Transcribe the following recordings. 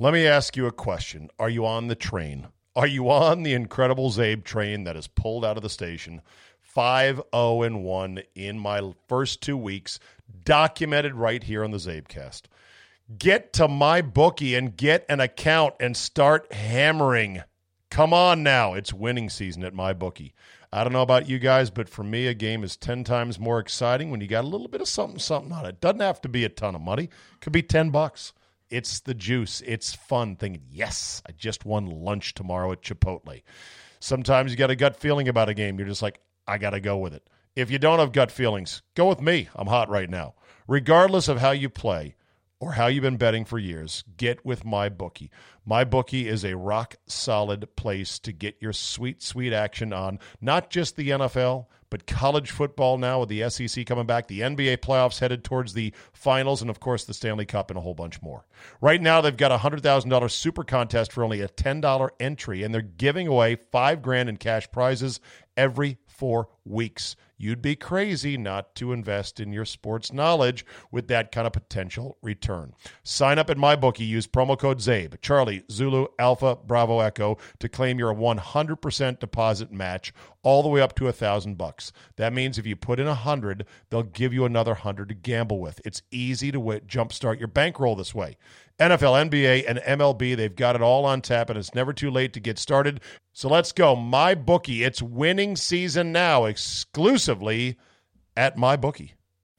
Let me ask you a question. Are you on the train? Are you on the incredible Czabe train that has pulled out of the station? 5 0 and 1 in my first two weeks, documented right here on the Czabecast. Get to my bookie and get an account and start hammering. Come on now. It's winning season at my bookie. I don't know about you guys, but for me, a game is 10 times more exciting when you got a little bit of something, something on it. Doesn't have to be a ton of money, could be 10 bucks. It's the juice. It's fun thinking, yes, I just won lunch tomorrow at Chipotle. Sometimes you got a gut feeling about a game. You're just like, I got to go with it. If you don't have gut feelings, go with me. I'm hot right now. Regardless of how you play, or how you've been betting for years, get with my bookie. My bookie is a rock solid place to get your sweet, sweet action on not just the NFL, but college football now with the SEC coming back, the NBA playoffs headed towards the finals, and of course the Stanley Cup and a whole bunch more. Right now, they've got a $100,000 super contest for only a $10 entry, and they're giving away five grand in cash prizes every four weeks. You'd be crazy not to invest in your sports knowledge with that kind of potential return. Sign up at MyBookie. Use promo code CZABE, Charlie, Zulu, Alpha, Bravo, Echo to claim your 100% deposit match all the way up to a thousand bucks. That means if you put in a hundred, they'll give you another hundred to gamble with. It's easy to w- jumpstart your bankroll this way. NFL, NBA, and MLB, they've got it all on tap, and it's never too late to get started. So let's go. My bookie. It's winning season now, exclusively at my bookie.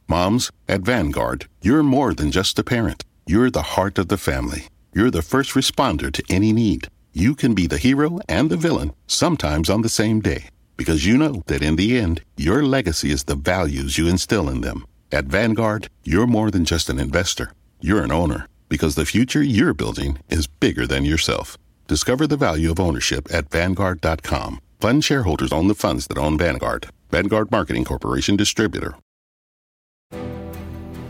Moms, at Vanguard, you're more than just a parent. You're the heart of the family. You're the first responder to any need. You can be the hero and the villain, sometimes on the same day, because you know that in the end, your legacy is the values you instill in them. At Vanguard, you're more than just an investor. You're an owner because the future you're building is bigger than yourself. Discover the value of ownership at Vanguard.com. Fund shareholders own the funds that own Vanguard. Vanguard Marketing Corporation Distributor.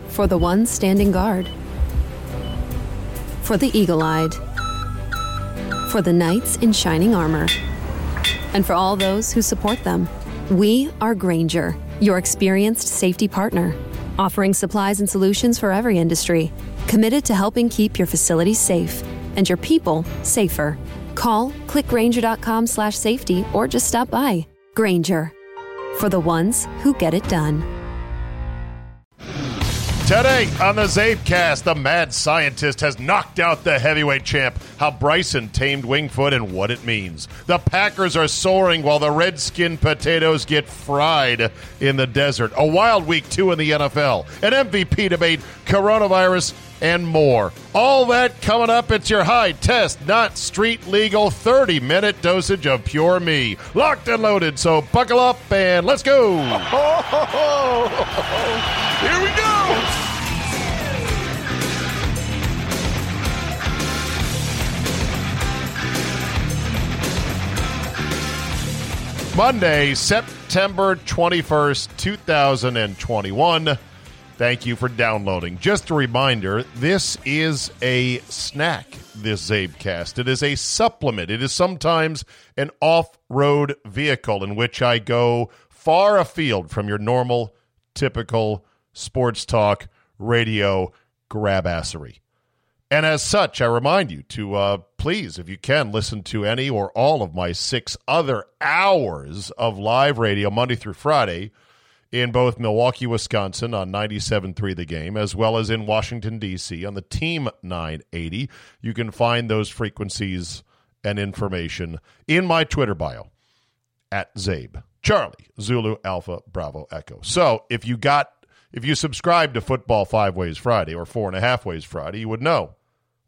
For the ones standing guard, for the eagle eyed, for the knights in shining armor, and for all those who support them. We are Grainger, your experienced safety partner, offering supplies and solutions for every industry committed to helping keep your facilities safe and your people safer. Call clickgrainger.com slash safety or just stop by. Grainger for the ones who get it done. Today on the Czabecast, the mad scientist has knocked out the heavyweight champ, how Bryson tamed Winged Foot and what it means. The Packers are soaring while the redskin potatoes get fried in the desert. A wild week two in the NFL, an MVP debate, coronavirus, and more. All that coming up. It's your high test, not street legal 30 minute dosage of pure me. Locked and loaded. So buckle up and let's go. Here we go. Monday, September 21st, 2021. Thank you for downloading. Just a reminder this is a snack, this Czabecast. It is a supplement. It is sometimes an off road vehicle in which I go far afield from your normal, typical sports talk radio grabassery. And as such, I remind you to uh, please, if you can, listen to any or all of my six other hours of live radio Monday through Friday in both Milwaukee, Wisconsin on 97.3 The Game, as well as in Washington, D.C. on the Team 980. You can find those frequencies and information in my Twitter bio at Czabe. Charlie, Zulu, Alpha, Bravo, Echo. So if you got if you subscribe to Football Five Ways Friday or Four and a Half Ways Friday, you would know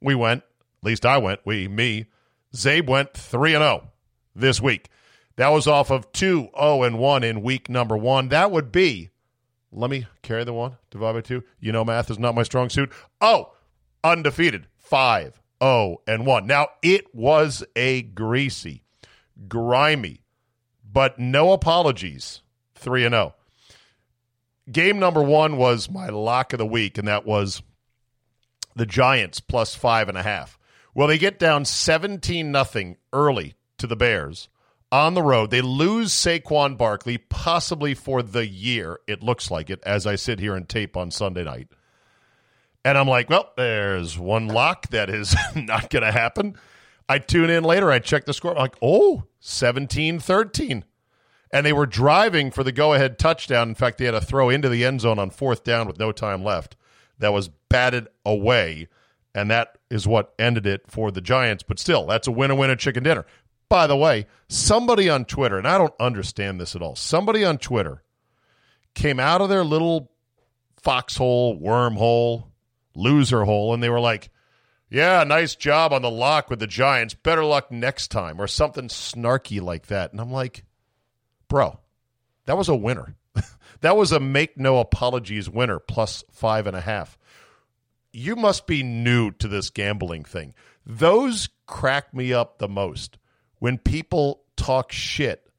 we went, at least I went, we, me, Czabe went 3 and 0 this week. That was off of 2 0 and 1 in week number one. That would be, let me carry the one, divide by two. You know, math is not my strong suit. Oh, undefeated, 5 0 and 1. Now, it was a greasy, grimy, but no apologies, 3 and 0. Game number one was my lock of the week, and that was the Giants plus five and a half. Well, they get down 17 nothing early to the Bears on the road. They lose Saquon Barkley, possibly for the year. It looks like it as I sit here and tape on Sunday night. And I'm like, well, there's one lock that is not going to happen. I tune in later. I check the score. I'm like, oh, 17 13. And they were driving for the go ahead touchdown. In fact, they had a throw into the end zone on fourth down with no time left that was batted away. And that is what ended it for the Giants. But still, that's a win a win winner chicken dinner. By the way, somebody on Twitter, and I don't understand this at all, somebody on Twitter came out of their little foxhole, wormhole, loser hole, and they were like, yeah, nice job on the lock with the Giants. Better luck next time, or something snarky like that. And I'm like, bro, that was a winner. that was a make no apologies winner, plus five and a half. You must be new to this gambling thing. Those crack me up the most when people talk shit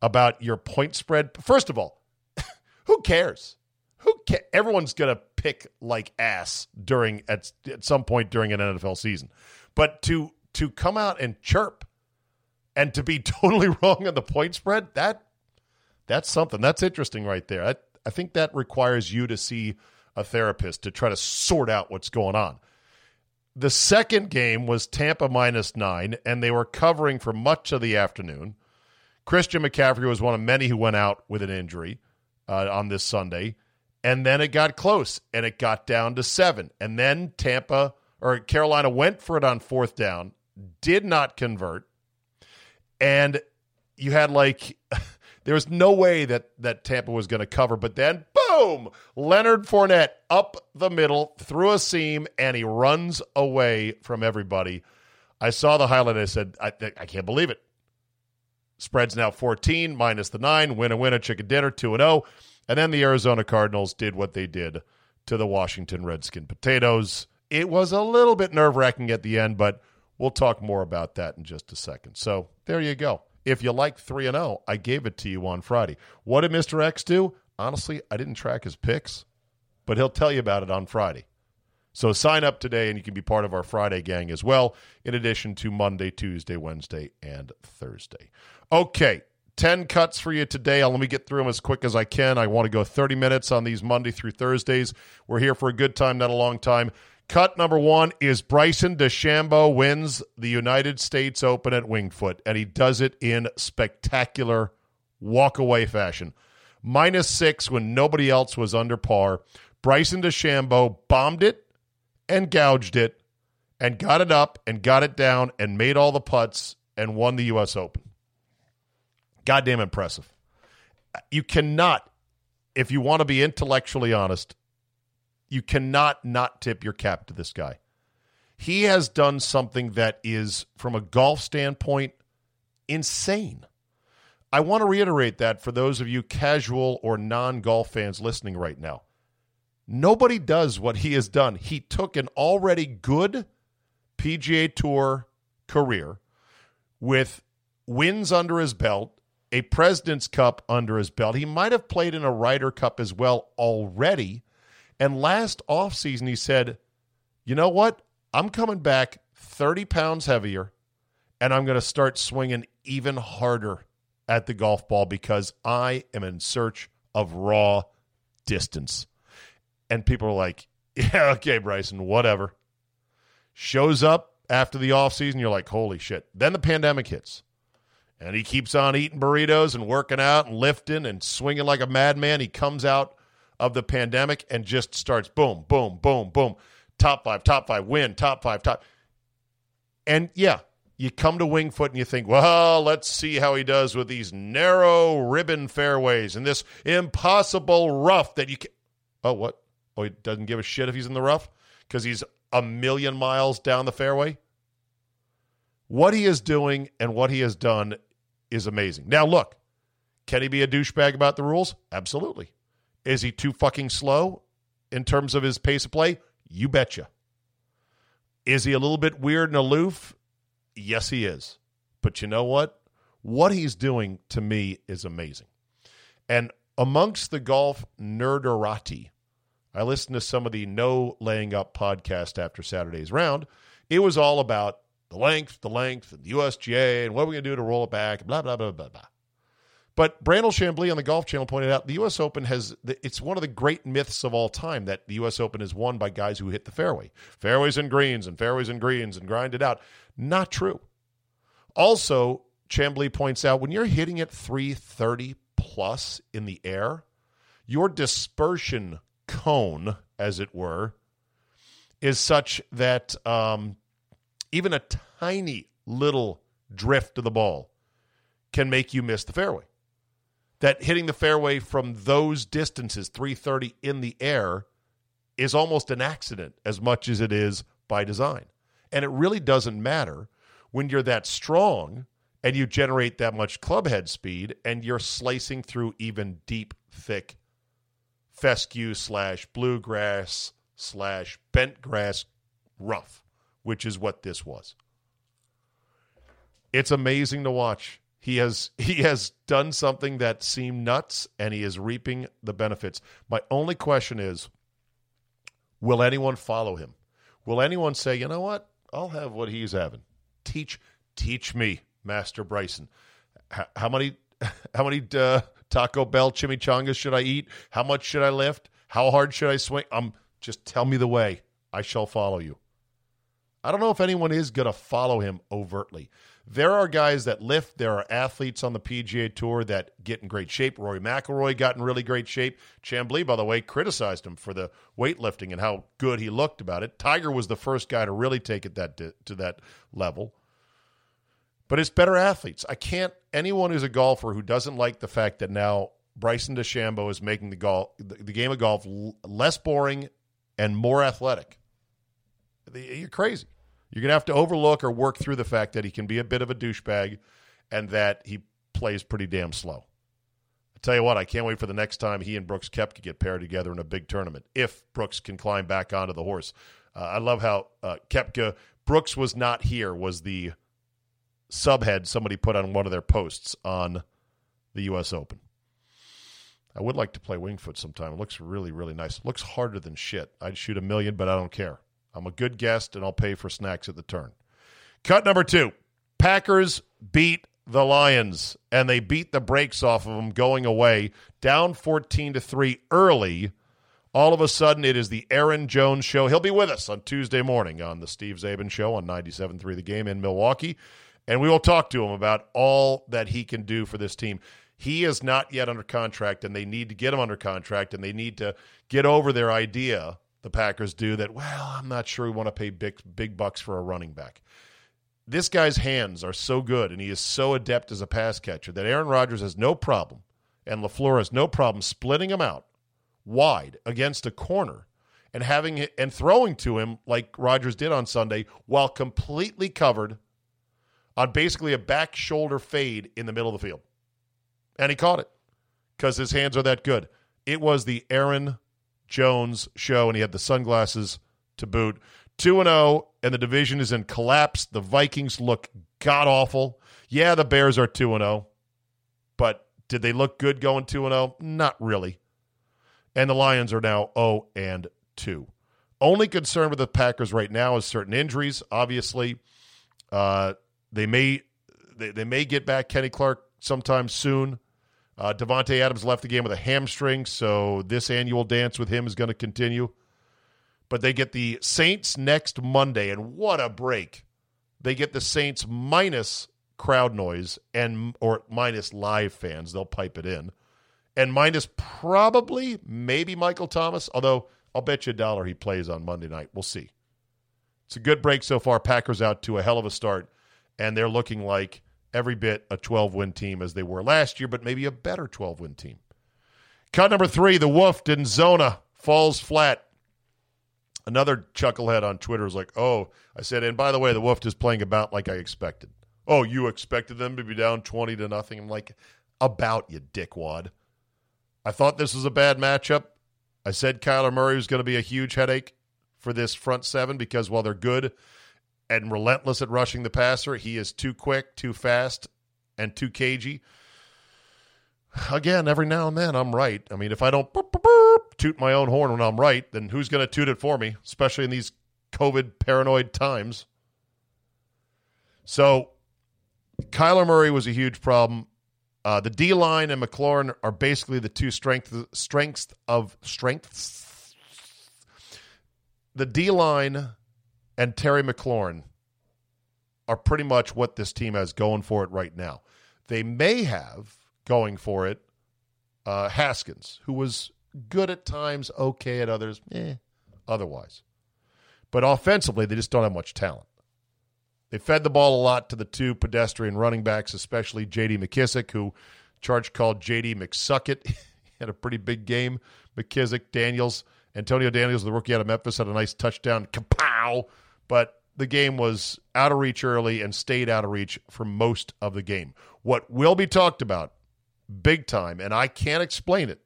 about your point spread. First of all, who cares? Who ca- everyone's going to pick like ass during at, at some point during an NFL season. But to to come out and chirp and to be totally wrong on the point spread, that that's something. That's interesting right there. I, I think that requires you to see a therapist to try to sort out what's going on. The second game was Tampa minus nine, and they were covering for much of the afternoon. Christian McCaffrey was one of many who went out with an injury uh, on this Sunday. And then it got close and it got down to seven. And then Tampa or Carolina went for it on fourth down, did not convert. And you had like there was no way that that Tampa was going to cover, but then boom, Leonard Fournette up the middle through a seam, and he runs away from everybody. I saw the highlight. I said, I, I can't believe it. Spread's now 14 minus the nine. Win a win a chicken dinner, 2 and 0. And then the Arizona Cardinals did what they did to the Washington Redskin Potatoes. It was a little bit nerve wracking at the end, but we'll talk more about that in just a second. So there you go. If you like 3 and 0, I gave it to you on Friday. What did Mr. X do? Honestly, I didn't track his picks, but he'll tell you about it on Friday. So sign up today and you can be part of our Friday gang as well, in addition to Monday, Tuesday, Wednesday, and Thursday. Okay, 10 cuts for you today. I'll let me get through them as quick as I can. I want to go 30 minutes on these Monday through Thursdays. We're here for a good time, not a long time. Cut number one is Bryson DeChambeau wins the United States Open at Winged Foot, and he does it in spectacular walk-away fashion. Minus six when nobody else was under par. Bryson DeChambeau bombed it and gouged it and got it up and got it down and made all the putts and won the U.S. Open goddamn impressive. You cannot, if you want to be intellectually honest, you cannot not tip your cap to this guy. He has done something that is, from a golf standpoint, insane. I want to reiterate that for those of you casual or non golf fans listening right now. Nobody does what he has done. He took an already good PGA Tour career with wins under his belt, a President's Cup under his belt. He might have played in a Ryder Cup as well already. And last offseason, he said, you know what? I'm coming back 30 pounds heavier, and I'm going to start swinging even harder at the golf ball because I am in search of raw distance. And people are like, yeah, okay, Bryson, whatever. Shows up after the offseason, you're like, holy shit. Then the pandemic hits and he keeps on eating burritos and working out and lifting and swinging like a madman. He comes out of the pandemic and just starts boom, boom, boom, boom. Top five, top five, win, top five, top. And yeah, you come to Winged Foot and you think, well, let's see how he does with these narrow ribbon fairways and this impossible rough that you can. Oh, what? Oh, he doesn't give a shit if he's in the rough because he's a million miles down the fairway? What he is doing and what he has done is amazing. Now, look, can he be a douchebag about the rules? Absolutely. Is he too fucking slow in terms of his pace of play? You betcha. Is he a little bit weird and aloof? Yes, he is. But you know what? What he's doing to me is amazing. And amongst the golf nerderati, I listened to some of the No Laying Up podcast after Saturday's round. It was all about the length, the length, and the USGA, and what are we going to do to roll it back, blah, blah, blah, blah, blah. But Brandel Chamblee on the Golf Channel pointed out the U.S. Open has it's one of the great myths of all time that the U.S. Open is won by guys who hit the fairway, fairways and greens and fairways and greens and grind it out. Not true. Also, Chamblee points out when you're hitting it 330 plus in the air, your dispersion cone, as it were, is such that um, even a tiny little drift of the ball can make you miss the fairway. That hitting the fairway from those distances, 330 in the air, is almost an accident as much as it is by design. And it really doesn't matter when you're that strong and you generate that much club head speed and you're slicing through even deep, thick fescue slash bluegrass slash bent grass rough, which is what this was. It's amazing to watch. He has he has done something that seemed nuts and he is reaping the benefits. My only question is will anyone follow him? Will anyone say, "You know what? I'll have what he's having." Teach teach me, Master Bryson. How, many how many uh, Taco Bell chimichangas should I eat? How much should I lift? How hard should I swing? Um just tell me the way. I shall follow you. I don't know if anyone is going to follow him overtly. There are guys that lift. There are athletes on the PGA Tour that get in great shape. Rory McIlroy got in really great shape. Chamblee, by the way, criticized him for the weightlifting and how good he looked about it. Tiger was the first guy to really take it that to, that level. But it's better athletes. I can't. Anyone who's a golfer who doesn't like the fact that now Bryson DeChambeau is making the golf the game of golf l- less boring and more athletic. You're crazy. You're going to have to overlook or work through the fact that he can be a bit of a douchebag and that he plays pretty damn slow. I tell you what, I can't wait for the next time he and Brooks Koepka get paired together in a big tournament. If Brooks can climb back onto the horse, uh, I love how uh, Koepka Brooks was not here. Was the subhead somebody put on one of their posts on the U.S. Open. I would like to play Winged Foot sometime. It looks really, really nice. It looks harder than shit. I'd shoot a million, but I don't care. I'm a good guest, and I'll pay for snacks at the turn. Cut number two Packers beat the Lions, and they beat the brakes off of them going away, down 14 to 3 early. All of a sudden, it is the Aaron Jones show. He'll be with us on Tuesday morning on the Steve Czaban show on 97.3 The Game in Milwaukee. And we will talk to him about all that he can do for this team. He is not yet under contract, and they need to get him under contract, and they need to get over their idea the Packers do that, well, I'm not sure we want to pay big, big bucks for a running back. This guy's hands are so good and he is so adept as a pass catcher that Aaron Rodgers has no problem and LaFleur has no problem splitting him out wide against a corner and having it and throwing to him like Rodgers did on Sunday while completely covered on basically a back shoulder fade in the middle of the field. And he caught it because his hands are that good. It was the Aaron Jones show, and he had the sunglasses to boot. 2 0, and the division is in collapse. The Vikings look god awful. Yeah, the Bears are 2 0, but did they look good going 2 0? Not really. And the Lions are now 0 and 2. Only concern with the Packers right now is certain injuries. Obviously, uh, they may they, they may get back Kenny Clark sometime soon. Uh, Davante Adams left the game with a hamstring, so this annual dance with him is going to continue. But they get the Saints next Monday, and what a break! They get the Saints minus crowd noise and or minus live fans. They'll pipe it in, and minus probably maybe Michael Thomas. Although I'll bet you a dollar he plays on Monday night. We'll see. It's a good break so far. Packers out to a hell of a start, and they're looking like every bit a 12 win team as they were last year, but maybe a better 12 win team. Cut number three the Wolf in Zona falls flat. Another chucklehead on Twitter is like, oh, I said, and by the way, the Wolf is playing about like I expected. Oh, you expected them to be down 20 to nothing? I'm like, about you, dickwad. I thought this was a bad matchup. I said Kyler Murray was going to be a huge headache for this front seven because while they're good, and relentless at rushing the passer. He is too quick, too fast, and too cagey. Again, every now and then I'm right. I mean, if I don't boop, boop, boop, toot my own horn when I'm right, then who's going to toot it for me, especially in these COVID paranoid times? So, Kyler Murray was a huge problem. Uh, the D line and McLaurin are basically the two strength, strengths of strengths. The D line and Terry McLaurin are pretty much what this team has going for it right now. They may have going for it uh, Haskins, who was good at times, okay at others, eh, otherwise. But offensively, they just don't have much talent. They fed the ball a lot to the two pedestrian running backs, especially J.D. McKissick, who Charge called J.D. McSuckett. he had a pretty big game. McKissick, Daniels, Antonio Daniels, the rookie out of Memphis, had a nice touchdown. Kapow! But the game was out of reach early and stayed out of reach for most of the game. What will be talked about big time, and I can't explain it,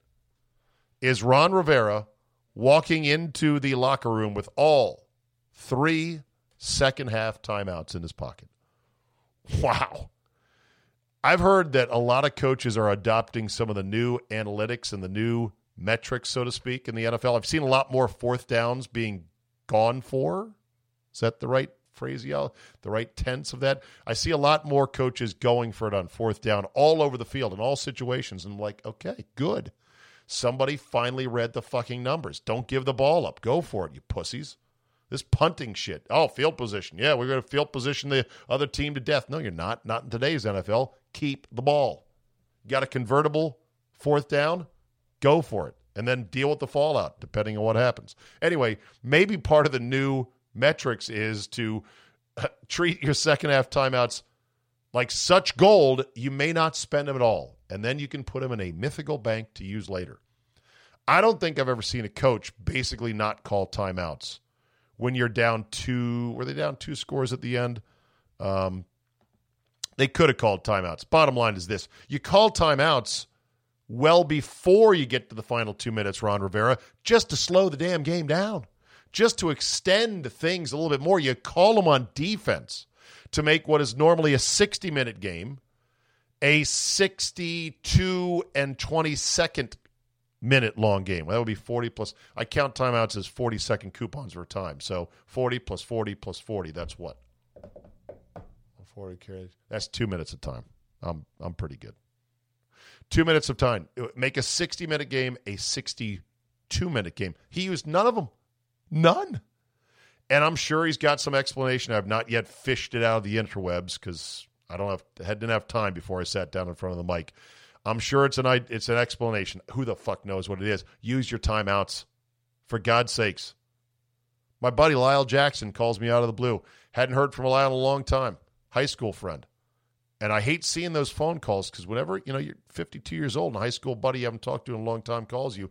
is Ron Rivera walking into the locker room with all three second half timeouts in his pocket. Wow. I've heard that a lot of coaches are adopting some of the new analytics and the new metrics, so to speak, in the NFL. I've seen a lot more fourth downs being gone for. Is that the right phrase, y'all? The right tense of that? I see a lot more coaches going for it on fourth down all over the field in all situations. And I'm like, okay, good. Somebody finally read the fucking numbers. Don't give the ball up. Go for it, you pussies. This punting shit. Oh, field position. Yeah, we're going to field position the other team to death. No, you're not. Not in today's NFL. Keep the ball. You got a convertible fourth down? Go for it. And then deal with the fallout, depending on what happens. Anyway, maybe part of the new metrics is to treat your second half timeouts like such gold, you may not spend them at all. And then you can put them in a mythical bank to use later. I don't think I've ever seen a coach basically not call timeouts when you're down two. Were they down two scores at the end? Um, they could have called timeouts. Bottom line is this: you call timeouts well before you get to the final two minutes, Ron Rivera, just to slow the damn game down, just to extend things a little bit more. You call them on defense to make what is normally a 60 minute game a 62 and 20 second minute long game. That would be 40 plus. I count timeouts as 40 second coupons for time. So 40 plus 40 plus 40. That's what? 40 carries. That's two minutes of time. I'm, I'm pretty good. Two minutes of time. Make a 60 minute game a 62 minute game. He used none of them. None. And I'm sure he's got some explanation. I've not yet fished it out of the interwebs because I don't have had didn't have time before I sat down in front of the mic. I'm sure it's an it's an explanation. Who the fuck knows what it is? Use your timeouts, for God's sakes. My buddy Lyle Jackson calls me out of the blue. Hadn't heard from Lyle in a long time. High school friend. And I hate seeing those phone calls because whenever you know you're 52 years old and a high school buddy you haven't talked to in a long time calls you,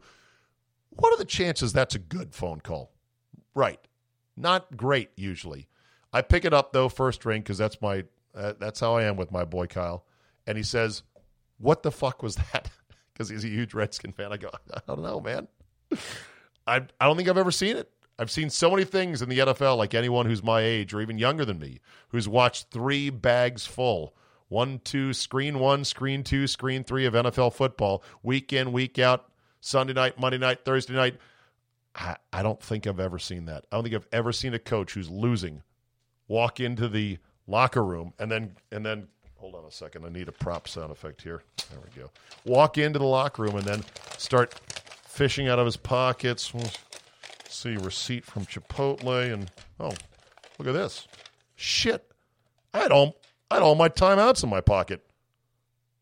what are the chances that's a good phone call? Right, not great usually. I pick it up though first ring because that's my uh, that's how I am with my boy Kyle. And he says, what the fuck was that? Because he's a huge Redskin fan. I go, I don't know, man. I I don't think I've ever seen it. I've seen so many things in the NFL, like anyone who's my age or even younger than me, who's watched three bags full, one, two, screen one, screen two, screen three of NFL football, week in, week out, Sunday night, Monday night, Thursday night. I, I don't think I've ever seen that. I don't think I've ever seen a coach who's losing walk into the locker room and then and then Hold on a second. I need a prop sound effect here. There we go. Walk into the locker room and then start fishing out of his pockets. See receipt from Chipotle and oh, look at this. Shit. I had all I had all my timeouts in my pocket.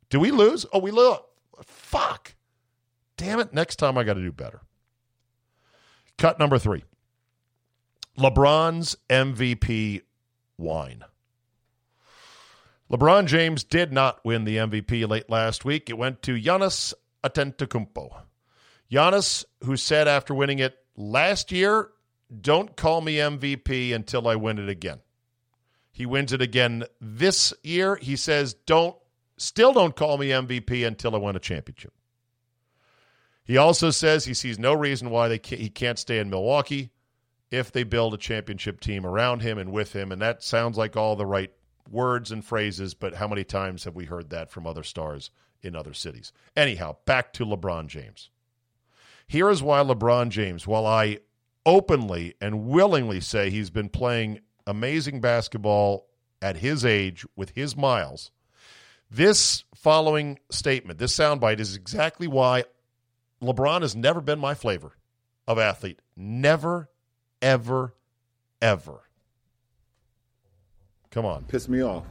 Do we lose? Oh, we lose. Fuck. Damn it. Next time I got to do better. Cut number three. LeBron's MVP whine. LeBron James did not win the MVP late last week. It went to Giannis Antetokounmpo. Giannis, who said after winning it last year, "Don't call me MVP until I win it again." He wins it again this year. He says, "Don't still don't call me MVP until I win a championship." He also says he sees no reason why they can't, he can't stay in Milwaukee if they build a championship team around him and with him, and that sounds like all the right words and phrases, but how many times have we heard that from other stars in other cities? Anyhow, back to LeBron James. Here is why LeBron James, while I openly and willingly say he's been playing amazing basketball at his age with his miles, This following statement, this soundbite, is exactly why LeBron has never been my flavor of athlete. Never, ever, ever. Come on. Piss me off.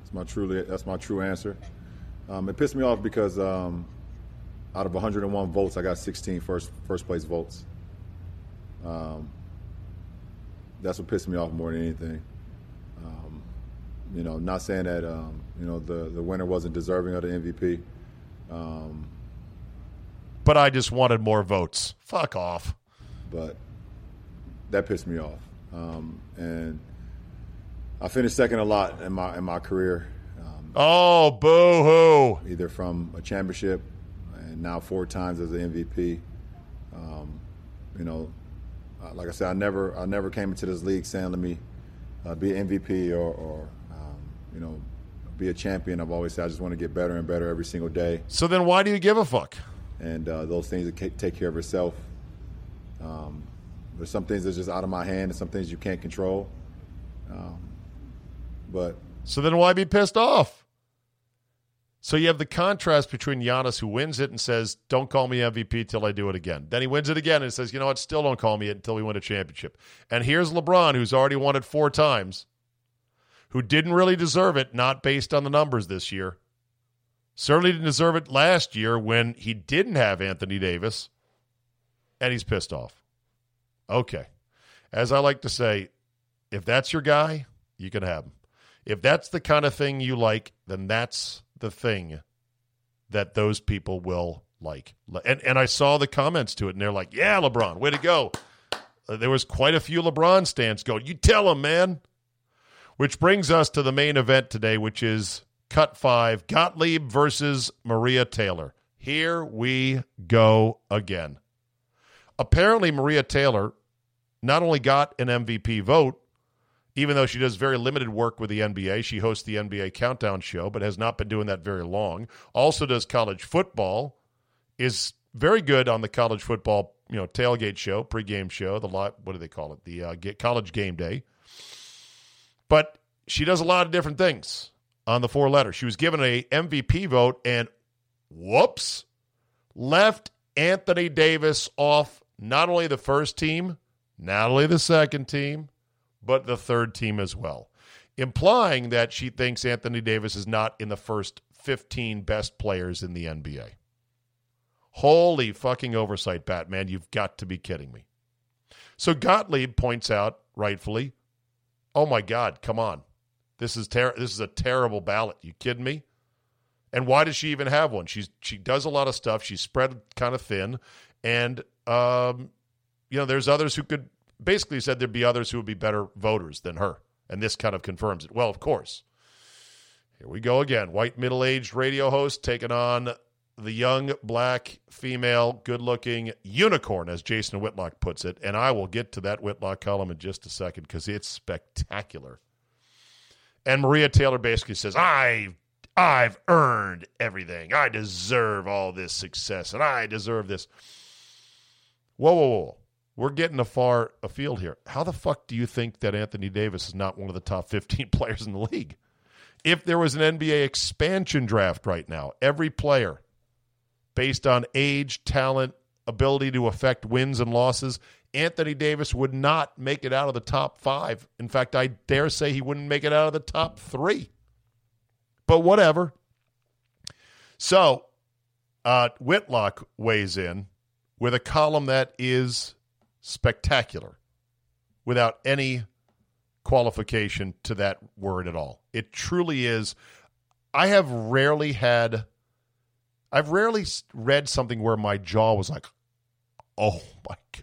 That's my truly. That's my true answer. Um, it pissed me off because um, out of 101 votes, I got 16 first first place votes. Um, that's what pissed me off more than anything. Um, you know, not saying that um, you know the the winner wasn't deserving of the MVP. But I just wanted more votes. Fuck off. But that pissed me off, um, and I finished second a lot in my in my career. Um, oh, boo hoo! Either from a championship, and now four times as an MVP. Um, you know, uh, like I said, I never I never came into this league saying let me uh, be an MVP or, or um, you know be a champion. I've always said I just want to get better and better every single day. So then, why do you give a fuck? And uh, those things that take care of itself. Um, there's some things that's just out of my hand, and some things you can't control. Um, but so then, why be pissed off? So you have the contrast between Giannis, who wins it and says, "Don't call me MVP till I do it again." Then he wins it again and says, "You know what? Still don't call me it until we win a championship." And here's LeBron, who's already won it four times, who didn't really deserve it, not based on the numbers this year. Certainly didn't deserve it last year when he didn't have Anthony Davis, and he's pissed off. Okay, as I like to say, if that's your guy, you can have him. If that's the kind of thing you like, then that's the thing that those people will like. And and I saw the comments to it, and they're like, "Yeah, LeBron, way to go." Uh, there was quite a few LeBron stands going. You tell him, man. Which brings us to the main event today, which is Cut Five: Gottlieb versus Maria Taylor. Here we go again. Apparently, Maria Taylor not only got an MVP vote, even though she does very limited work with the NBA. She hosts the NBA Countdown show, but has not been doing that very long. Also does college football, is very good on the college football, you know, tailgate show, pregame show, the lot. what do they call it? The uh, college game day. But she does a lot of different things on the four letters. She was given a MVP vote and whoops, left Anthony Davis off not only the first team, not only the second team, but the third team as well, implying that she thinks Anthony Davis is not in the first 15 best players in the NBA. Holy fucking oversight, Batman. You've got to be kidding me. So Gottlieb points out, rightfully, oh my God, come on. This is ter- this is a terrible ballot. You kidding me? And why does she even have one? She's she does a lot of stuff. She's spread kind of thin, and um, you know, there's others who could basically said there'd be others who would be better voters than her. And this kind of confirms it. Well, of course. Here we go again. White middle aged radio host taking on the young black female good looking unicorn, as Jason Whitlock puts it. And I will get to that Whitlock column in just a second because it's spectacular. And Maria Taylor basically says, I I've earned everything. I deserve all this success and I deserve this. Whoa, whoa, whoa. We're getting a far afield here. How the fuck do you think that Anthony Davis is not one of the top 15 players in the league? If there was an NBA expansion draft right now, every player based on age, talent, ability to affect wins and losses, Anthony Davis would not make it out of the top five. In fact, I dare say he wouldn't make it out of the top three. But whatever. So, uh, Whitlock weighs in with a column that is spectacular without any qualification to that word at all. It truly is. I have rarely had, I've rarely read something where my jaw was like, oh my God.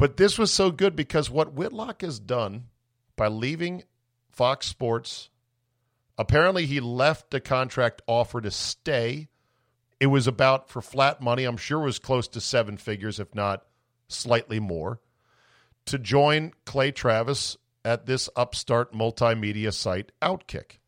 But this was so good because what Whitlock has done by leaving Fox Sports, apparently he left a contract offer to stay. It was about for flat money, I'm sure it was close to seven figures, if not slightly more, to join Clay Travis at this upstart multimedia site Outkick.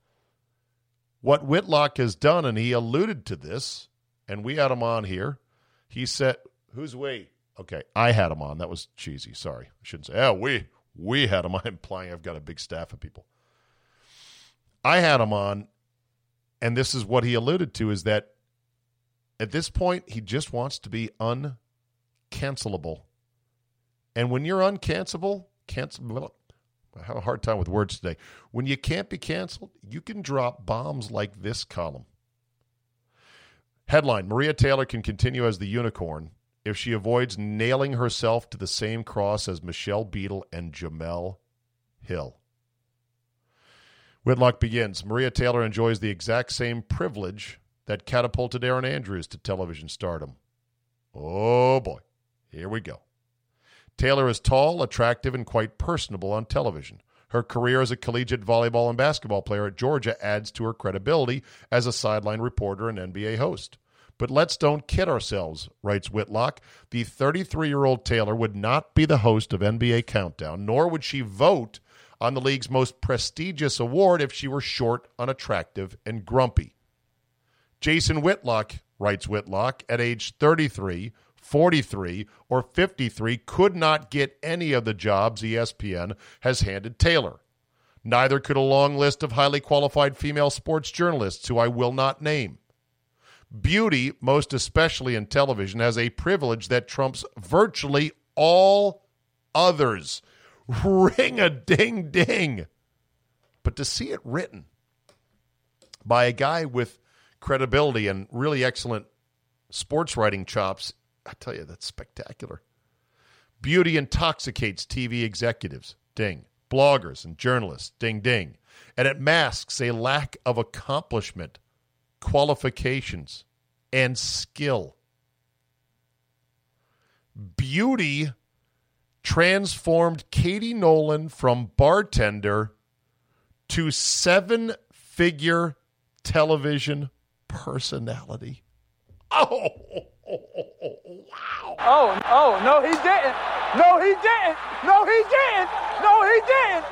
What Whitlock has done, and he alluded to this, and we had him on here. He said, Who's we? Okay, I had him on. That was cheesy. Sorry. I shouldn't say, oh, we we had him. I'm implying I've got a big staff of people. I had him on, and this is what he alluded to is that at this point, he just wants to be uncancelable. And when you're uncancelable, cancel I have a hard time with words today. When you can't be canceled, you can drop bombs like this column. Headline Maria Taylor can continue as the unicorn if she avoids nailing herself to the same cross as Michelle Beadle and Jemele Hill. Whitlock begins Maria Taylor enjoys the exact same privilege that catapulted Erin Andrews to television stardom. Oh boy, here we go. Taylor is tall, attractive, and quite personable on television. Her career as a collegiate volleyball and basketball player at Georgia adds to her credibility as a sideline reporter and NBA host. But let's don't kid ourselves, writes Whitlock. The 33 year old Taylor would not be the host of NBA Countdown, nor would she vote on the league's most prestigious award if she were short, unattractive, and grumpy. Jason Whitlock, writes Whitlock, at age 33, 43, or 53, could not get any of the jobs ESPN has handed Taylor. Neither could a long list of highly qualified female sports journalists who I will not name. Beauty, most especially in television, has a privilege that trumps virtually all others. Ring a ding ding. But to see it written by a guy with credibility and really excellent sports writing chops, I tell you, that's spectacular. Beauty intoxicates TV executives, ding, bloggers and journalists, ding, ding. And it masks a lack of accomplishment qualifications, and skill. Beauty transformed Katie Nolan from bartender to seven figure television personality. Oh, wow. Oh, oh, no, he didn't. No, he didn't. No, he didn't. No, he didn't.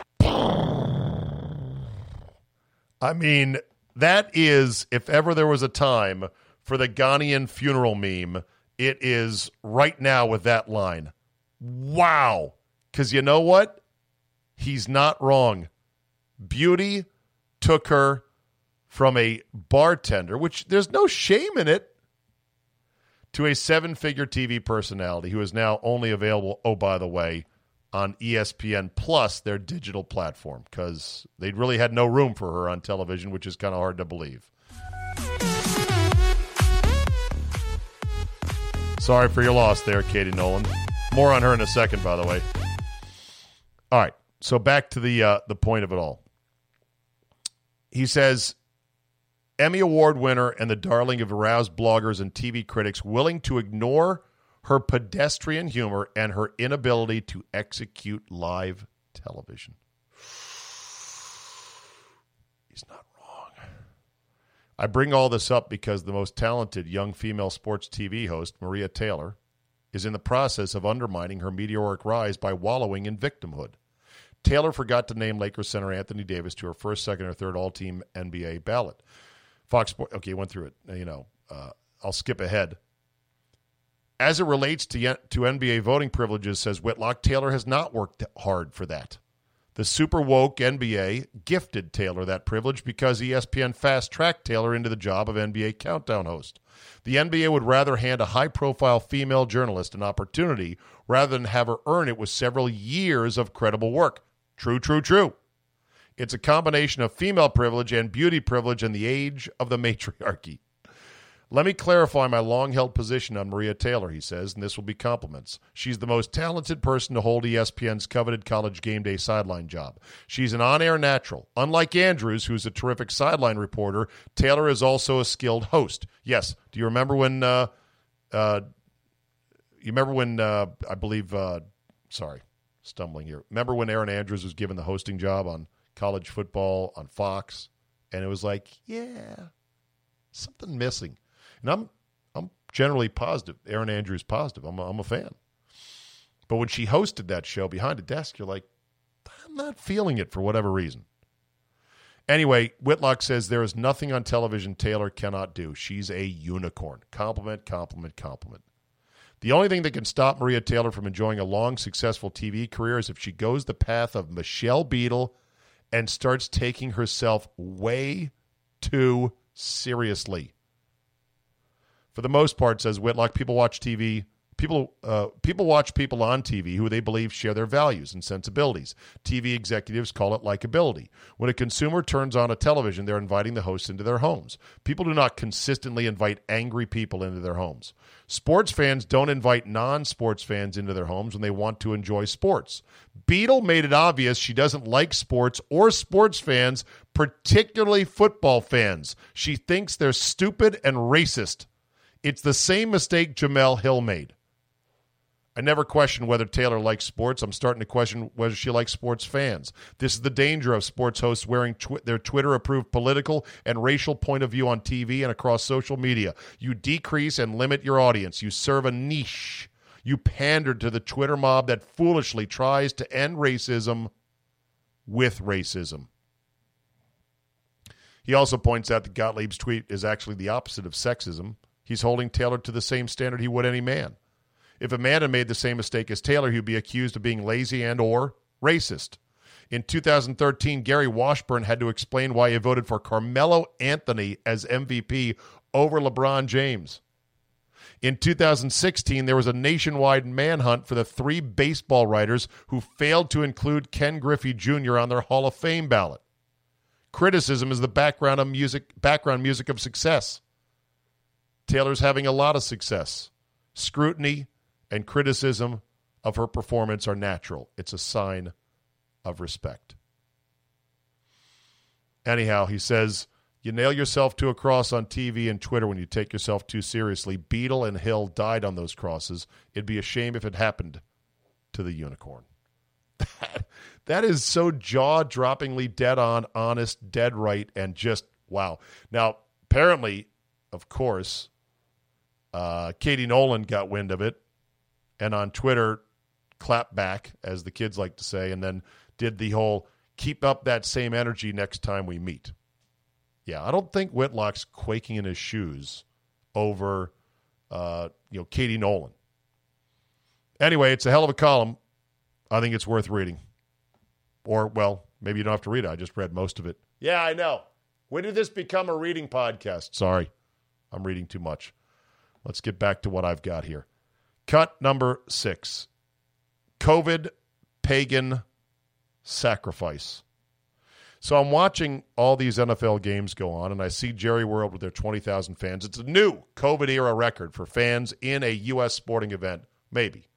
I mean, that is, if ever there was a time for the Ghanaian funeral meme, it is right now with that line. Wow. Because you know what? He's not wrong. Beauty took her from a bartender, which there's no shame in it, to a seven figure TV personality who is now only available, oh, by the way, on ESPN Plus, their digital platform, because they really had no room for her on television, which is kind of hard to believe. Sorry for your loss there, Katie Nolan. More on her in a second, by the way. All right, so back to the uh, the point of it all. He says Emmy Award winner and the darling of aroused bloggers and TV critics willing to ignore her pedestrian humor, and her inability to execute live television. He's not wrong. I bring all this up because the most talented young female sports TV host, Maria Taylor, is in the process of undermining her meteoric rise by wallowing in victimhood. Taylor forgot to name Lakers center Anthony Davis to her first, second, or third all team NBA ballot. Fox Sports, okay, went through it. You know, uh, I'll skip ahead. As it relates to, to NBA voting privileges, says Whitlock, Taylor has not worked hard for that. The super woke NBA gifted Taylor that privilege because ESPN fast tracked Taylor into the job of NBA Countdown host. The NBA would rather hand a high profile female journalist an opportunity rather than have her earn it with several years of credible work. True, true, true. It's a combination of female privilege and beauty privilege in the age of the matriarchy. Let me clarify my long held position on Maria Taylor, he says, and this will be compliments. She's the most talented person to hold ESPN's coveted college game day sideline job. She's an on air natural. Unlike Andrews, who's a terrific sideline reporter, Taylor is also a skilled host. Yes. Do you remember when, uh, uh, you remember when, uh, I believe, uh, sorry, stumbling here. Remember when Erin Andrews was given the hosting job on college football on Fox? And it was like, yeah, something missing. And I'm I'm generally positive. Erin Andrews positive. I'm a, I'm a fan. But when she hosted that show behind a desk, you're like, I'm not feeling it for whatever reason. Anyway, Whitlock says there is nothing on television Taylor cannot do. She's a unicorn. Compliment, compliment, compliment. The only thing that can stop Maria Taylor from enjoying a long, successful TV career is if she goes the path of Michelle Beadle and starts taking herself way too seriously for the most part, says Whitlock, people watch TV. People, uh, people watch people on TV who they believe share their values and sensibilities. TV executives call it likability. When a consumer turns on a television, they're inviting the host into their homes. People do not consistently invite angry people into their homes. Sports fans don't invite non sports fans into their homes when they want to enjoy sports. Beadle made it obvious she doesn't like sports or sports fans, particularly football fans. She thinks they're stupid and racist. It's the same mistake Jemele Hill made. I never questioned whether Taylor likes sports. I'm starting to question whether she likes sports fans. This is the danger of sports hosts wearing tw- their Twitter approved political and racial point of view on TV and across social media. You decrease and limit your audience. You serve a niche. You pander to the Twitter mob that foolishly tries to end racism with racism. He also points out that Gottlieb's tweet is actually the opposite of sexism. He's holding Taylor to the same standard he would any man. If a man had made the same mistake as Taylor, he'd be accused of being lazy and or racist. In 2013, Gary Washburn had to explain why he voted for Carmelo Anthony as MVP over LeBron James. In 2016, there was a nationwide manhunt for the three baseball writers who failed to include Ken Griffey Jr. on their Hall of Fame ballot. Criticism is the background of music background music of success. Taylor's having a lot of success. Scrutiny and criticism of her performance are natural. It's a sign of respect. Anyhow, he says, You nail yourself to a cross on TV and Twitter when you take yourself too seriously. Beadle and Hill died on those crosses. It'd be a shame if it happened to the unicorn. That, that is so jaw droppingly dead on, honest, dead right, and just wow. Now, apparently, of course, uh, Katie Nolan got wind of it and on Twitter clapped back, as the kids like to say, and then did the whole keep up that same energy next time we meet. Yeah, I don't think Whitlock's quaking in his shoes over, uh, you know, Katie Nolan. Anyway, it's a hell of a column. I think it's worth reading. Or, well, maybe you don't have to read it. I just read most of it. Yeah, I know. When did this become a reading podcast? Sorry, I'm reading too much. Let's get back to what I've got here. Cut number six COVID pagan sacrifice. So I'm watching all these NFL games go on, and I see Jerry World with their 20,000 fans. It's a new COVID era record for fans in a U.S. sporting event. Maybe.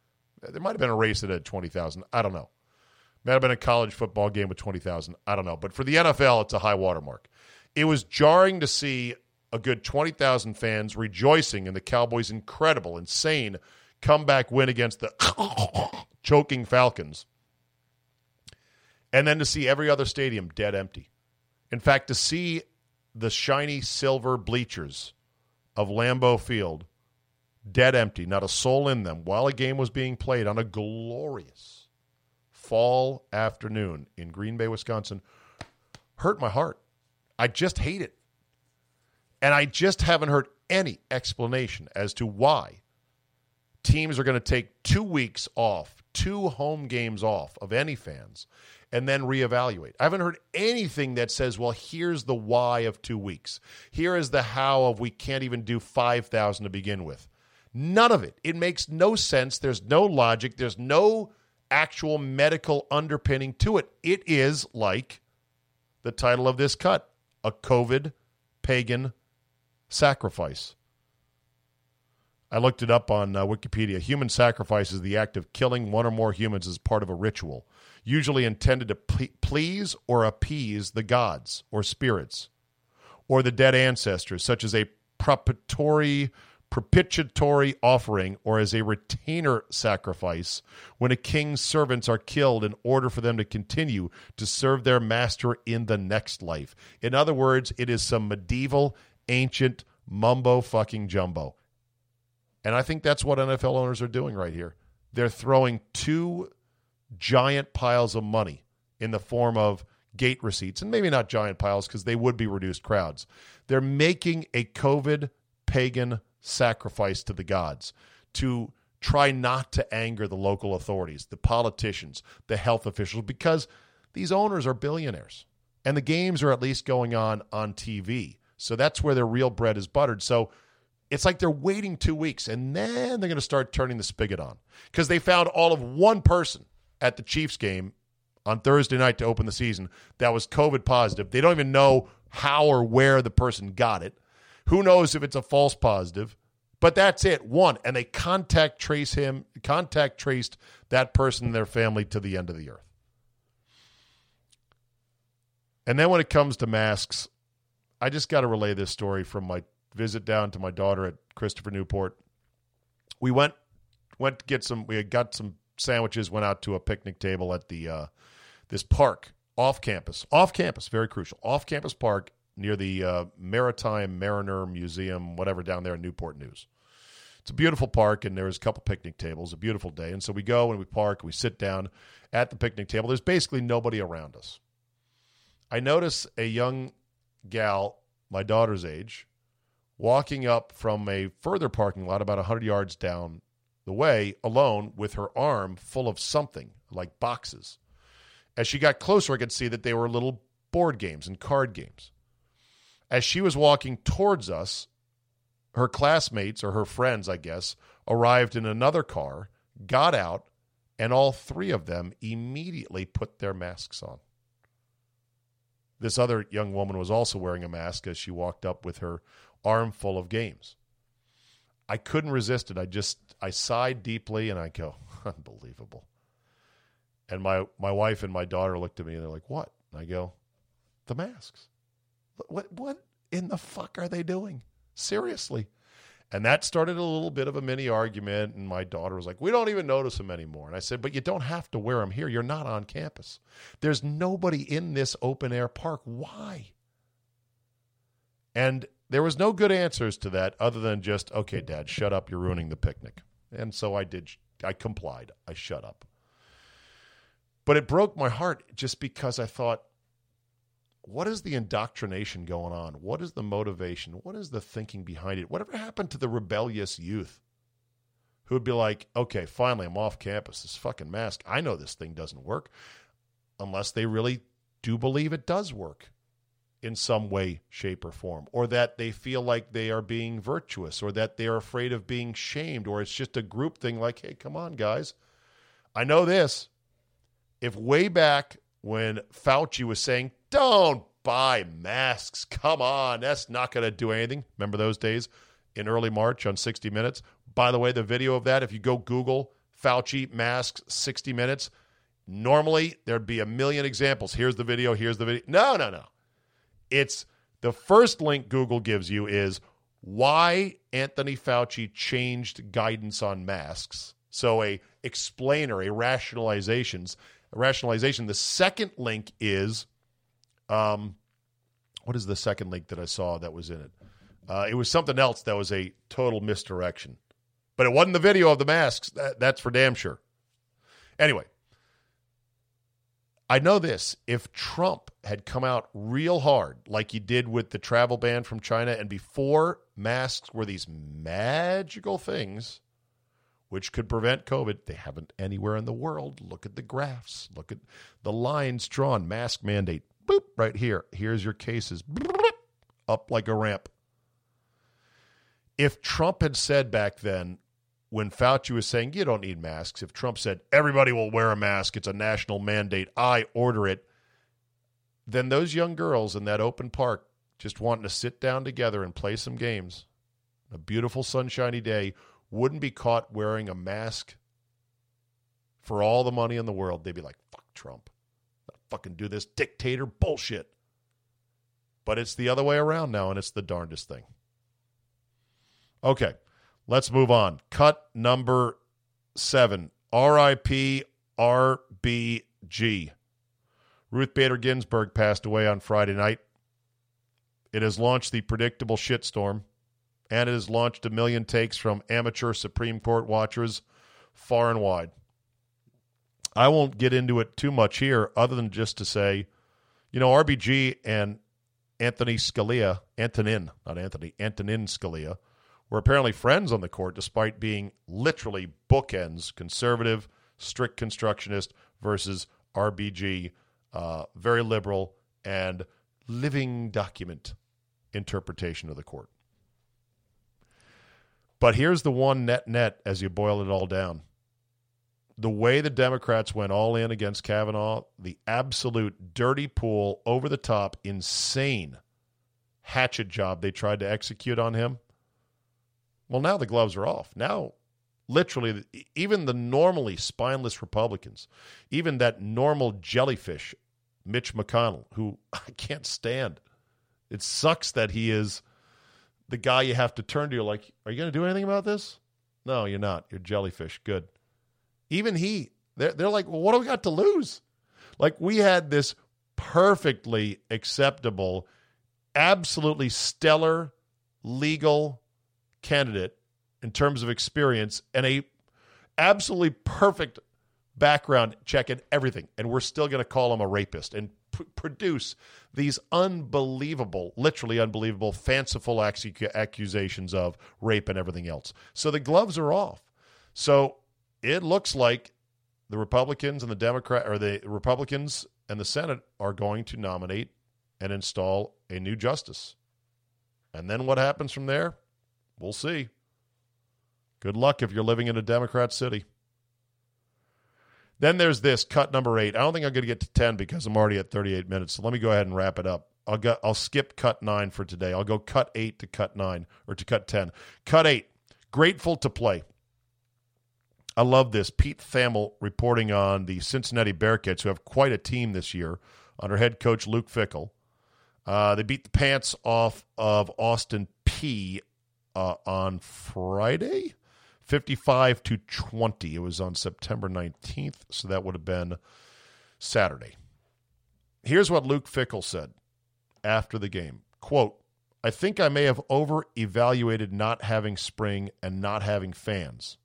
There might have been a race that had 20,000. I don't know. Might have been a college football game with 20,000. I don't know. But for the NFL, it's a high watermark. It was jarring to see a good 20,000 fans rejoicing in the Cowboys' incredible, insane comeback win against the choking Falcons. And then to see every other stadium dead empty. In fact, to see the shiny silver bleachers of Lambeau Field dead empty, not a soul in them, while a game was being played on a glorious fall afternoon in Green Bay, Wisconsin, hurt my heart. I just hate it. And I just haven't heard any explanation as to why teams are going to take two weeks off, two home games off of any fans, and then reevaluate. I haven't heard anything that says, well, here's the why of two weeks. Here is the how of we can't even do 5,000 to begin with. None of it. It makes no sense. There's no logic. There's no actual medical underpinning to it. It is like the title of this cut a COVID pagan sacrifice. I looked it up on uh, Wikipedia. Human sacrifice is the act of killing one or more humans as part of a ritual, usually intended to ple- please or appease the gods or spirits or the dead ancestors, such as a propitiatory propitiatory offering or as a retainer sacrifice when a king's servants are killed in order for them to continue to serve their master in the next life. In other words, it is some medieval, ancient mumbo fucking jumbo. And I think that's what NFL owners are doing right here. They're throwing two giant piles of money in the form of gate receipts, and maybe not giant piles because they would be reduced crowds. They're making a COVID pagan sacrifice to the gods to try not to anger the local authorities, the politicians, the health officials, because these owners are billionaires and the games are at least going on on TV. So that's where their real bread is buttered. So it's like they're waiting two weeks and then they're going to start turning the spigot on because they found all of one person at the Chiefs game on Thursday night to open the season that was COVID positive. They don't even know how or where the person got it. Who knows if it's a false positive? But that's it. One. And they contact trace him, contact traced that person and their family to the end of the earth. And then when it comes to masks, I just got to relay this story from my visit down to my daughter at Christopher Newport. We went went to get some we got some sandwiches, went out to a picnic table at the uh, this park off campus. Off campus, very crucial. Off campus park near the uh, Maritime Mariner Museum, whatever, down there in Newport News. It's a beautiful park, and there's a couple picnic tables. A beautiful day, and so we go and we park. And we sit down at the picnic table. There's basically nobody around us. I notice a young gal, my daughter's age, walking up from a further parking lot about 100 yards down the way alone with her arm full of something like boxes. As she got closer, I could see that they were little board games and card games. As she was walking towards us, her classmates or her friends, I guess, arrived in another car, got out, and all three of them immediately put their masks on. This other young woman was also wearing a mask as she walked up with her arm full of games. I couldn't resist it. I just I sighed deeply and I go, unbelievable. And my my wife and my daughter looked at me and they're like, "What?" And I go, "The masks." What what in the fuck are they doing? Seriously. And that started a little bit of a mini argument. And my daughter was like, We don't even notice them anymore. And I said, But you don't have to wear them here. You're not on campus. There's nobody in this open air park. Why? And there was no good answers to that other than just, Okay, dad, shut up. You're ruining the picnic. And so I did. I complied. I shut up. But it broke my heart just because I thought, what is the indoctrination going on? What is the motivation? What is the thinking behind it? Whatever happened to the rebellious youth who would be like, okay, finally, I'm off campus. This fucking mask. I know this thing doesn't work unless they really do believe it does work in some way, shape, or form, or that they feel like they are being virtuous, or that they're afraid of being shamed, or it's just a group thing like, hey, come on, guys. I know this. If way back when Fauci was saying, don't buy masks. Come on, that's not going to do anything. Remember those days in early March on 60 Minutes? By the way, the video of that, if you go Google Fauci masks 60 Minutes, normally there'd be a million examples. Here's the video, here's the video. No, no, no. It's the first link Google gives you is why Anthony Fauci changed guidance on masks. So a explainer, a rationalizations, rationalization. The second link is um, what is the second link that I saw that was in it? Uh, it was something else that was a total misdirection, but it wasn't the video of the masks. That, that's for damn sure. Anyway, I know this. If Trump had come out real hard, like he did with the travel ban from China, and before masks were these magical things which could prevent COVID, they haven't anywhere in the world. Look at the graphs. Look at the lines drawn. Mask mandate boop, right here. Here's your cases. up like a ramp. If Trump had said back then, when Fauci was saying you don't need masks, if Trump said everybody will wear a mask, it's a national mandate, I order it, then those young girls in that open park just wanting to sit down together and play some games, a beautiful sunshiny day, wouldn't be caught wearing a mask for all the money in the world. They'd be like, fuck Trump. I'll fucking do this dictator bullshit. But it's the other way around now, and it's the darndest thing. Okay. Let's move on. Cut number seven RIP RBG. Ruth Bader Ginsburg passed away on Friday night. It has launched the predictable shitstorm, and it has launched a million takes from amateur Supreme Court watchers far and wide. I won't get into it too much here, other than just to say, you know, RBG and Anthony Scalia, Antonin, not Anthony, Antonin Scalia, were apparently friends on the court despite being literally bookends conservative, strict constructionist versus RBG, uh, very liberal and living document interpretation of the court. But here's the one net net as you boil it all down. The way the Democrats went all in against Kavanaugh, the absolute dirty pool, over the top, insane hatchet job they tried to execute on him well, now the gloves are off. Now, literally, even the normally spineless Republicans, even that normal jellyfish, Mitch McConnell, who I can't stand. It sucks that he is the guy you have to turn to. You're like, are you going to do anything about this? No, you're not. You're jellyfish. Good. Even he, they're, they're like, well, what do we got to lose? Like, we had this perfectly acceptable, absolutely stellar, legal, candidate in terms of experience and a absolutely perfect background check and everything, and we're still going to call him a rapist and p- produce these unbelievable, literally unbelievable, fanciful accusations of rape and everything else. So the gloves are off. So it looks like the Republicans and the Democrat or the Republicans and the Senate are going to nominate and install a new justice. And then what happens from there? We'll see. Good luck if you're living in a Democrat city. Then there's this cut number eight. I don't think I'm going to get to 10 because I'm already at 38 minutes. So let me go ahead and wrap it up. I'll go, I'll skip cut nine for today. I'll go cut eight to cut nine or to cut 10. Cut eight. Grateful to play. I love this. Pete Thamel reporting on the Cincinnati Bearcats, who have quite a team this year under head coach Luke Fickell. Uh, they beat the pants off of Austin Peay uh, on Friday, 55 to 20. It was on September 19th, so that would have been Saturday. Here's what Luke Fickell said after the game. Quote, I think I may have over evaluated not having spring and not having fans.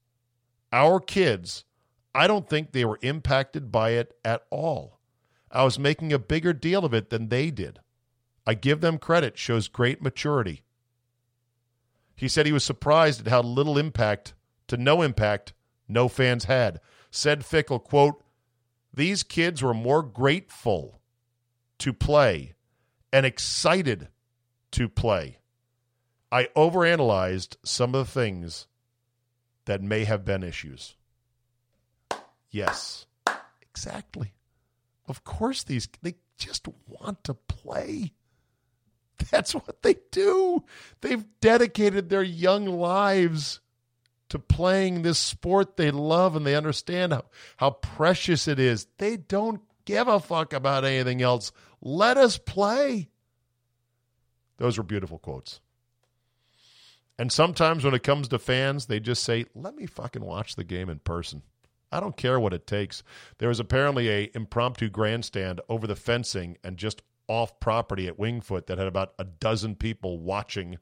Our kids, I don't think they were impacted by it at all. I was making a bigger deal of it than they did. I give them credit, shows great maturity. He said he was surprised at how little impact to no impact no fans had. Said Fickell, quote, These kids were more grateful to play and excited to play. I overanalyzed some of the things that may have been issues. Yes, exactly. Of course, these they just want to play. That's what they do. They've dedicated their young lives to playing this sport they love and they understand how, how precious it is. They don't give a fuck about anything else. Let us play. Those were beautiful quotes. And sometimes when it comes to fans, they just say, let me fucking watch the game in person. I don't care what it takes. There was apparently a impromptu grandstand over the fencing and just off property at Winged Foot that had about a dozen people watching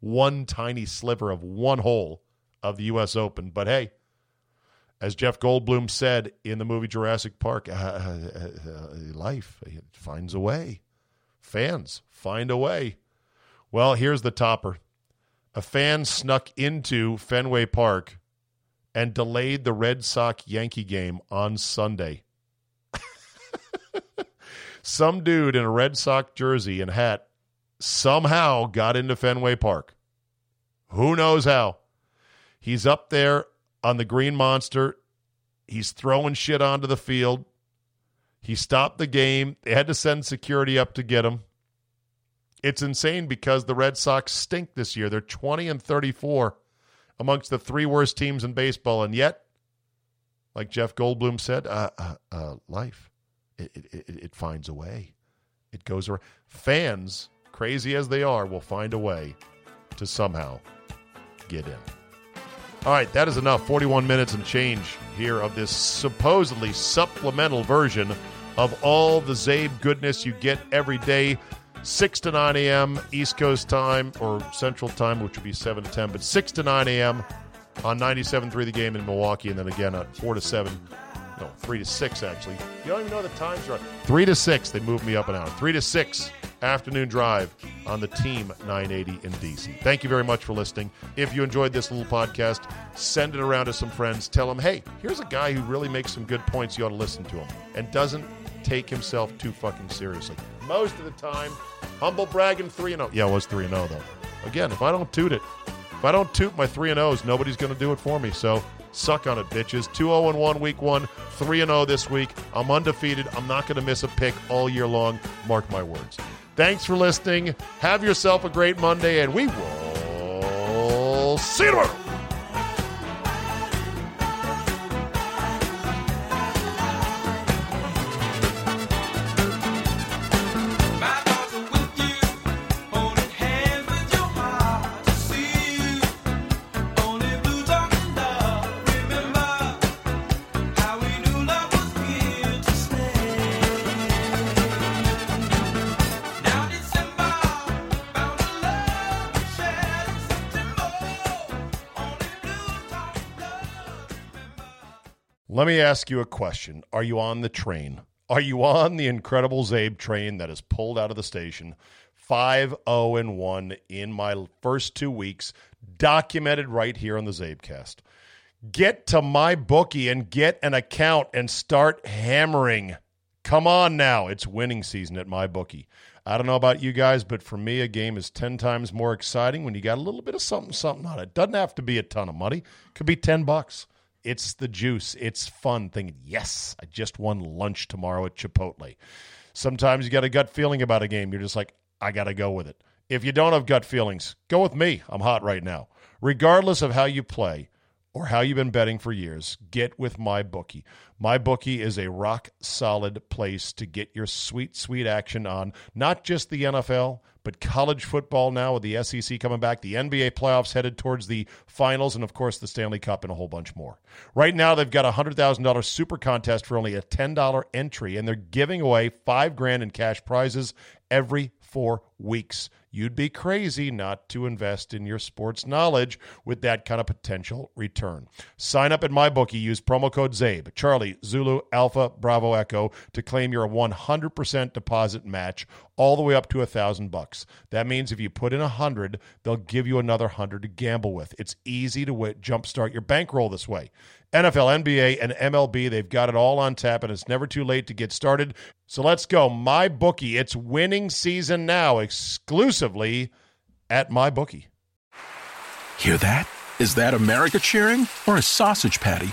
one tiny sliver of one hole of the U.S. Open. But hey, as Jeff Goldblum said in the movie Jurassic Park, uh, uh, uh, life finds a way. Fans find a way. Well, here's the topper. A fan snuck into Fenway Park and delayed the Red Sox Yankee game on Sunday some dude in a Red Sox jersey and hat somehow got into Fenway Park. Who knows how? He's up there on the Green Monster. He's throwing shit onto the field. He stopped the game. They had to send security up to get him. It's insane because the Red Sox stink this year. They're 20 and 34 amongst the three worst teams in baseball. And yet, like Jeff Goldblum said, uh, uh, uh, life, it, it, it, it finds a way. It goes around. Fans, crazy as they are, will find a way to somehow get in. All right, that is enough. 41 minutes and change here of this supposedly supplemental version of all the Czabe goodness you get every day. 6 to 9 a.m. East Coast time or Central time, which would be 7 to 10, but 6 to 9 a.m. on 97.3 the game in Milwaukee, and then again at 4 to 7. No, 3 to 6, actually. You don't even know the times right. 3 to 6, they moved me up an hour. 3 to 6 afternoon drive on the Team 980 in DC. Thank you very much for listening. If you enjoyed this little podcast, send it around to some friends. Tell them, hey, here's a guy who really makes some good points. You ought to listen to him and doesn't take himself too fucking seriously. Most of the time, humble bragging 3 0. Yeah, it was 3 0, though. Again, if I don't toot it, if I don't toot my 3 0s, nobody's going to do it for me. So suck on it, bitches. 2 0 1 week one, 3 0 this week. I'm undefeated. I'm not going to miss a pick all year long. Mark my words. Thanks for listening. Have yourself a great Monday, and we will see you tomorrow. Let me ask you a question. Are you on the train? Are you on the incredible Czabe train that has pulled out of the station 5 0 and 1 in my first two weeks, documented right here on the Czabecast? Get to my bookie and get an account and start hammering. Come on now. It's winning season at my bookie. I don't know about you guys, but for me, a game is 10 times more exciting when you got a little bit of something, something on it. Doesn't have to be a ton of money, could be 10 bucks. It's the juice. It's fun thinking, yes, I just won lunch tomorrow at Chipotle. Sometimes you got a gut feeling about a game. You're just like, I got to go with it. If you don't have gut feelings, go with me. I'm hot right now. Regardless of how you play or how you've been betting for years, get with my bookie. My bookie is a rock solid place to get your sweet, sweet action on not just the NFL, but college football now with the SEC coming back, the NBA playoffs headed towards the finals, and of course the Stanley Cup and a whole bunch more. Right now, they've got a hundred thousand dollars super contest for only a ten dollar entry, and they're giving away five grand in cash prizes every four weeks. You'd be crazy not to invest in your sports knowledge with that kind of potential return. Sign up at MyBookie. Use promo code CZABE, Charlie, Zulu, Alpha, Bravo, Echo to claim your 100% deposit match all the way up to a thousand bucks. That means if you put in a hundred, they'll give you another hundred to gamble with. It's easy to w- jumpstart your bankroll this way. NFL, NBA, and MLB, they've got it all on tap, and it's never too late to get started. So let's go. My bookie. It's winning season now, exclusively at my bookie. Hear that? Is that America cheering or a sausage patty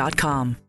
Indeed.com.